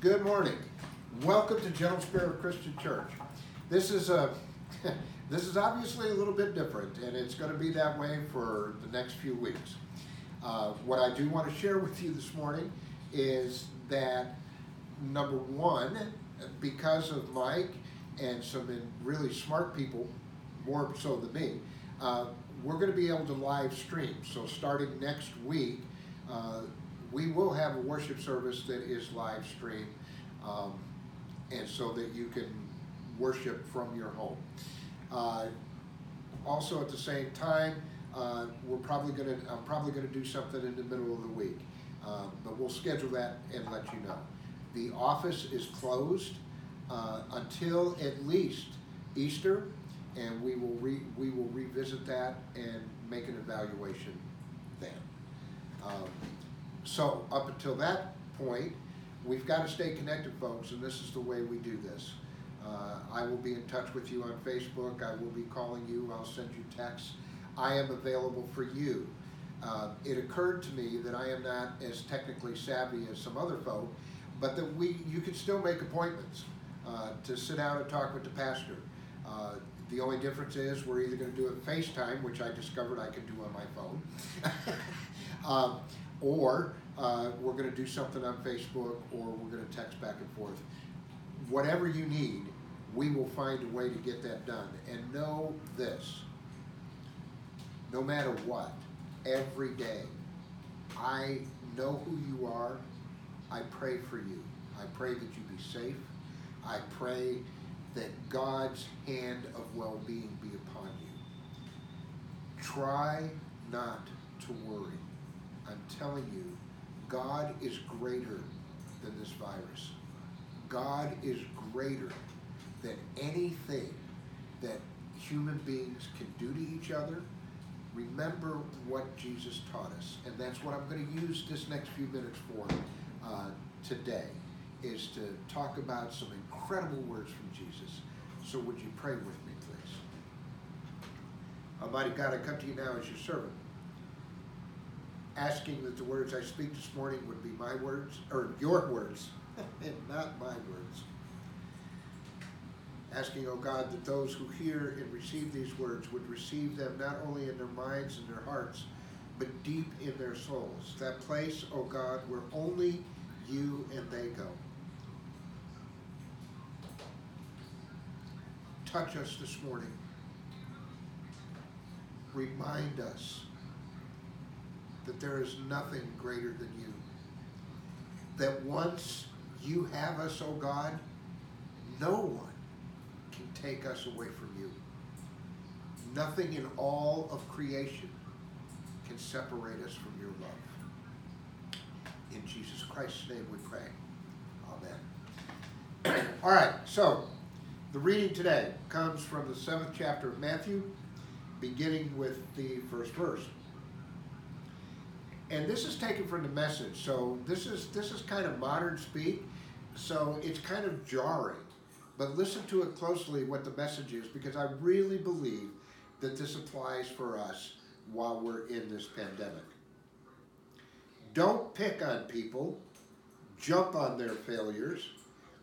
Good morning. Welcome to Gentle Spirit Christian Church. This is a this is obviously a little bit different, and it's going to be that way for the next few weeks. Uh, what I do want to share with you this morning is that number one, because of Mike and some really smart people, more so than me, uh, we're going to be able to live stream. So starting next week, uh, we will have a worship service that is live stream, um, and so that you can worship from your home. Uh, also, at the same time, uh, we're probably going to I'm probably going to do something in the middle of the week, uh, but we'll schedule that and let you know. The office is closed uh, until at least Easter, and we will re, we will revisit that and make an evaluation then. Um, so up until that point, we've got to stay connected, folks, and this is the way we do this. Uh, I will be in touch with you on Facebook. I will be calling you. I'll send you texts. I am available for you. Uh, it occurred to me that I am not as technically savvy as some other folk, but that we you can still make appointments uh, to sit down and talk with the pastor. Uh, the only difference is we're either going to do it FaceTime, which I discovered I can do on my phone, um, or uh, we're going to do something on Facebook, or we're going to text back and forth. Whatever you need, we will find a way to get that done. And know this no matter what, every day, I know who you are. I pray for you. I pray that you be safe. I pray that God's hand of well being be upon you. Try not to worry. I'm telling you, God is greater than this virus. God is greater than anything that human beings can do to each other. Remember what Jesus taught us, and that's what I'm going to use this next few minutes for uh, today, is to talk about some incredible words from Jesus. So would you pray with me, please? Almighty God, I come to you now as your servant asking that the words I speak this morning would be my words, or your words, and not my words. Asking, O oh God, that those who hear and receive these words would receive them not only in their minds and their hearts, but deep in their souls. That place, O oh God, where only you and they go. Touch us this morning. Remind us that there is nothing greater than you. That once you have us, O oh God, no one can take us away from you. Nothing in all of creation can separate us from your love. In Jesus Christ's name we pray. Amen. all right, so the reading today comes from the seventh chapter of Matthew, beginning with the first verse and this is taken from the message. So this is this is kind of modern speak. So it's kind of jarring. But listen to it closely what the message is because I really believe that this applies for us while we're in this pandemic. Don't pick on people, jump on their failures,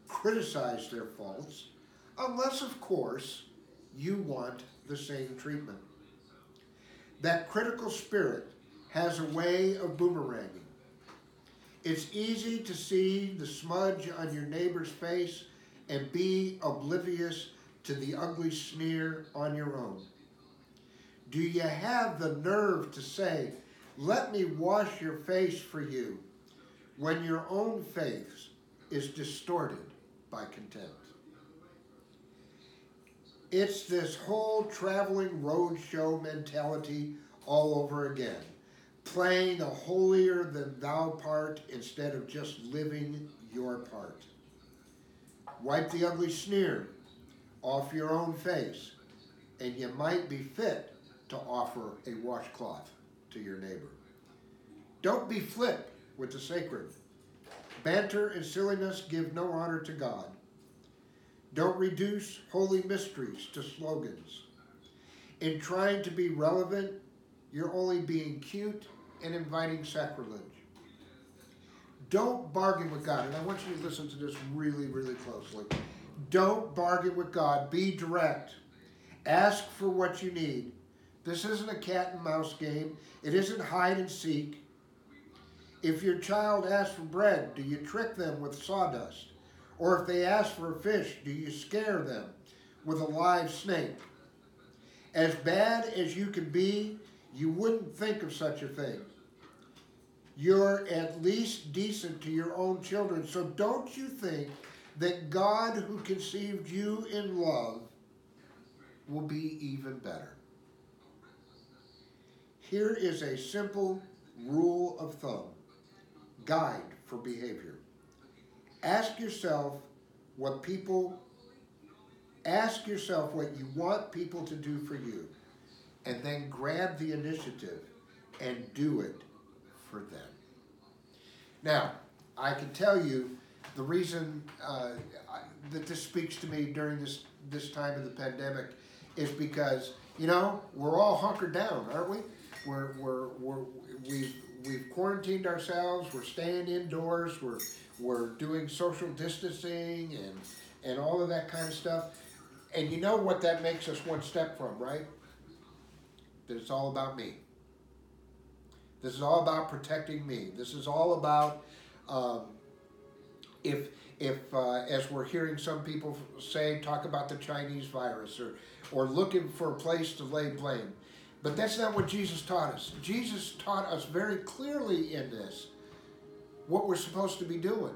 criticize their faults, unless, of course, you want the same treatment. That critical spirit has a way of boomeranging. It's easy to see the smudge on your neighbor's face and be oblivious to the ugly sneer on your own. Do you have the nerve to say, Let me wash your face for you, when your own face is distorted by contempt? It's this whole traveling roadshow mentality all over again playing a holier than thou part instead of just living your part. Wipe the ugly sneer off your own face, and you might be fit to offer a washcloth to your neighbor. Don't be flip with the sacred. Banter and silliness give no honor to God. Don't reduce holy mysteries to slogans. In trying to be relevant, you're only being cute and inviting sacrilege. don't bargain with God. And I want you to listen to this really, really closely. Don't bargain with God. Be direct. Ask for what you need. This isn't a cat and mouse game. It isn't hide and seek. If your child asks for bread, do you trick them with sawdust? Or if they ask for a fish, do you scare them with a live snake? As bad as you can be, you wouldn't think of such a thing. You're at least decent to your own children, so don't you think that God, who conceived you in love, will be even better? Here is a simple rule of thumb guide for behavior. Ask yourself what people ask yourself what you want people to do for you and then grab the initiative and do it for them. Now, I can tell you the reason uh, that this speaks to me during this this time of the pandemic is because you know we're all hunkered down, aren't we? We're we're we're we've we've quarantined ourselves. We're staying indoors. We're we're doing social distancing and and all of that kind of stuff. And you know what that makes us one step from, right? That it's all about me. This is all about protecting me. This is all about um, if if uh, as we're hearing some people say talk about the Chinese virus or or looking for a place to lay blame. But that's not what Jesus taught us. Jesus taught us very clearly in this what we're supposed to be doing.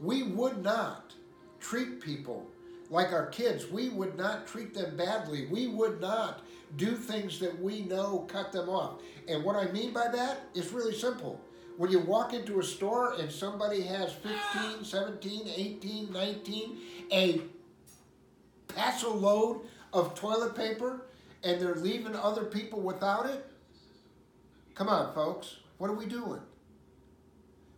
We would not treat people like our kids. We would not treat them badly. We would not do things that we know cut them off. And what I mean by that is really simple. When you walk into a store and somebody has 15, 17, 18, 19, a passo load of toilet paper and they're leaving other people without it? Come on, folks. What are we doing?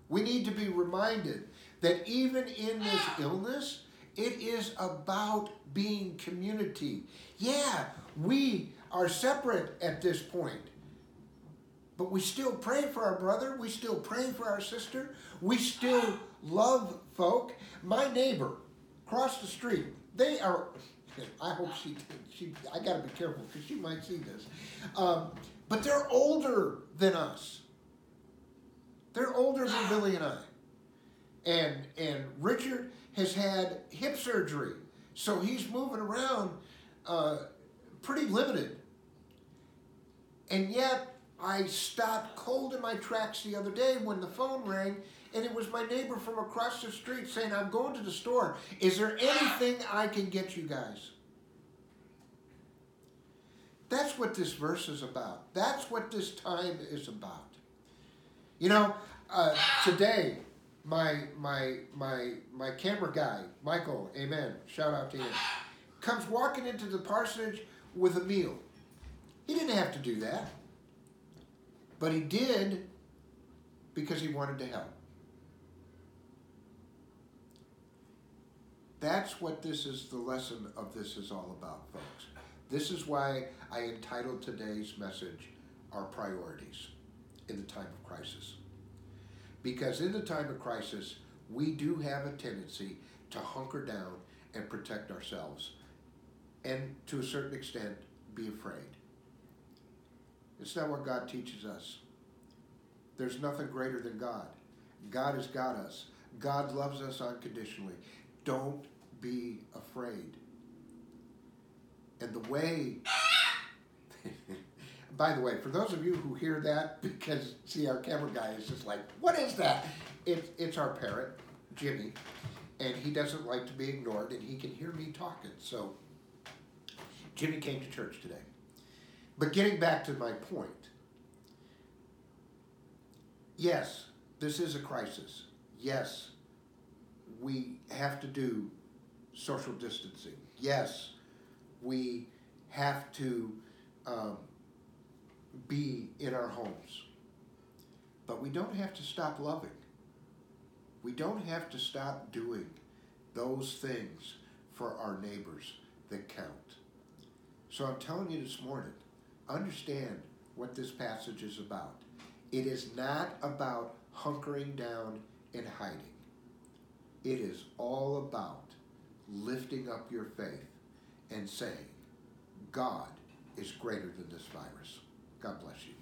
We need to be reminded that even in this illness, it is about being community. Yeah, we are separate at this point. But we still pray for our brother. We still pray for our sister. We still love folk. My neighbor across the street, they are I hope she, she I got to be careful because she might see this. Um, but they're older than us. They're older than Billy and I. And, and Richard has had hip surgery, so he's moving around uh, pretty limited. And yet, I stopped cold in my tracks the other day when the phone rang and it was my neighbor from across the street saying, I'm going to the store. Is there anything I can get you guys? That's what this verse is about. That's what this time is about. You know, uh, today, my my my my camera guy, Michael, amen, shout out to him, comes walking into the parsonage with a meal. He didn't have to do that, but he did because he wanted to help. That's what this is, the lesson of this is all about, folks. This is why I entitled today's message, Our Priorities in the Time of Crisis. Because in the time of crisis, we do have a tendency to hunker down and protect ourselves, and to a certain extent, be afraid. It's not what God teaches us. There's nothing greater than God. God has got us. God loves us unconditionally. Don't be afraid. And the way, by the way, for those of you who hear that, because see, our camera guy is just like, what is that? It, it's our parrot, Jimmy, and he doesn't like to be ignored, and he can hear me talking. So, Jimmy came to church today. But getting back to my point, yes, this is a crisis. Yes, we have to do social distancing. Yes, we have to um, be in our homes. But we don't have to stop loving. We don't have to stop doing those things for our neighbors that count. So I'm telling you this morning, understand what this passage is about. It is not about hunkering down and hiding. It is all about lifting up your faith and saying, God is greater than this virus. God bless you.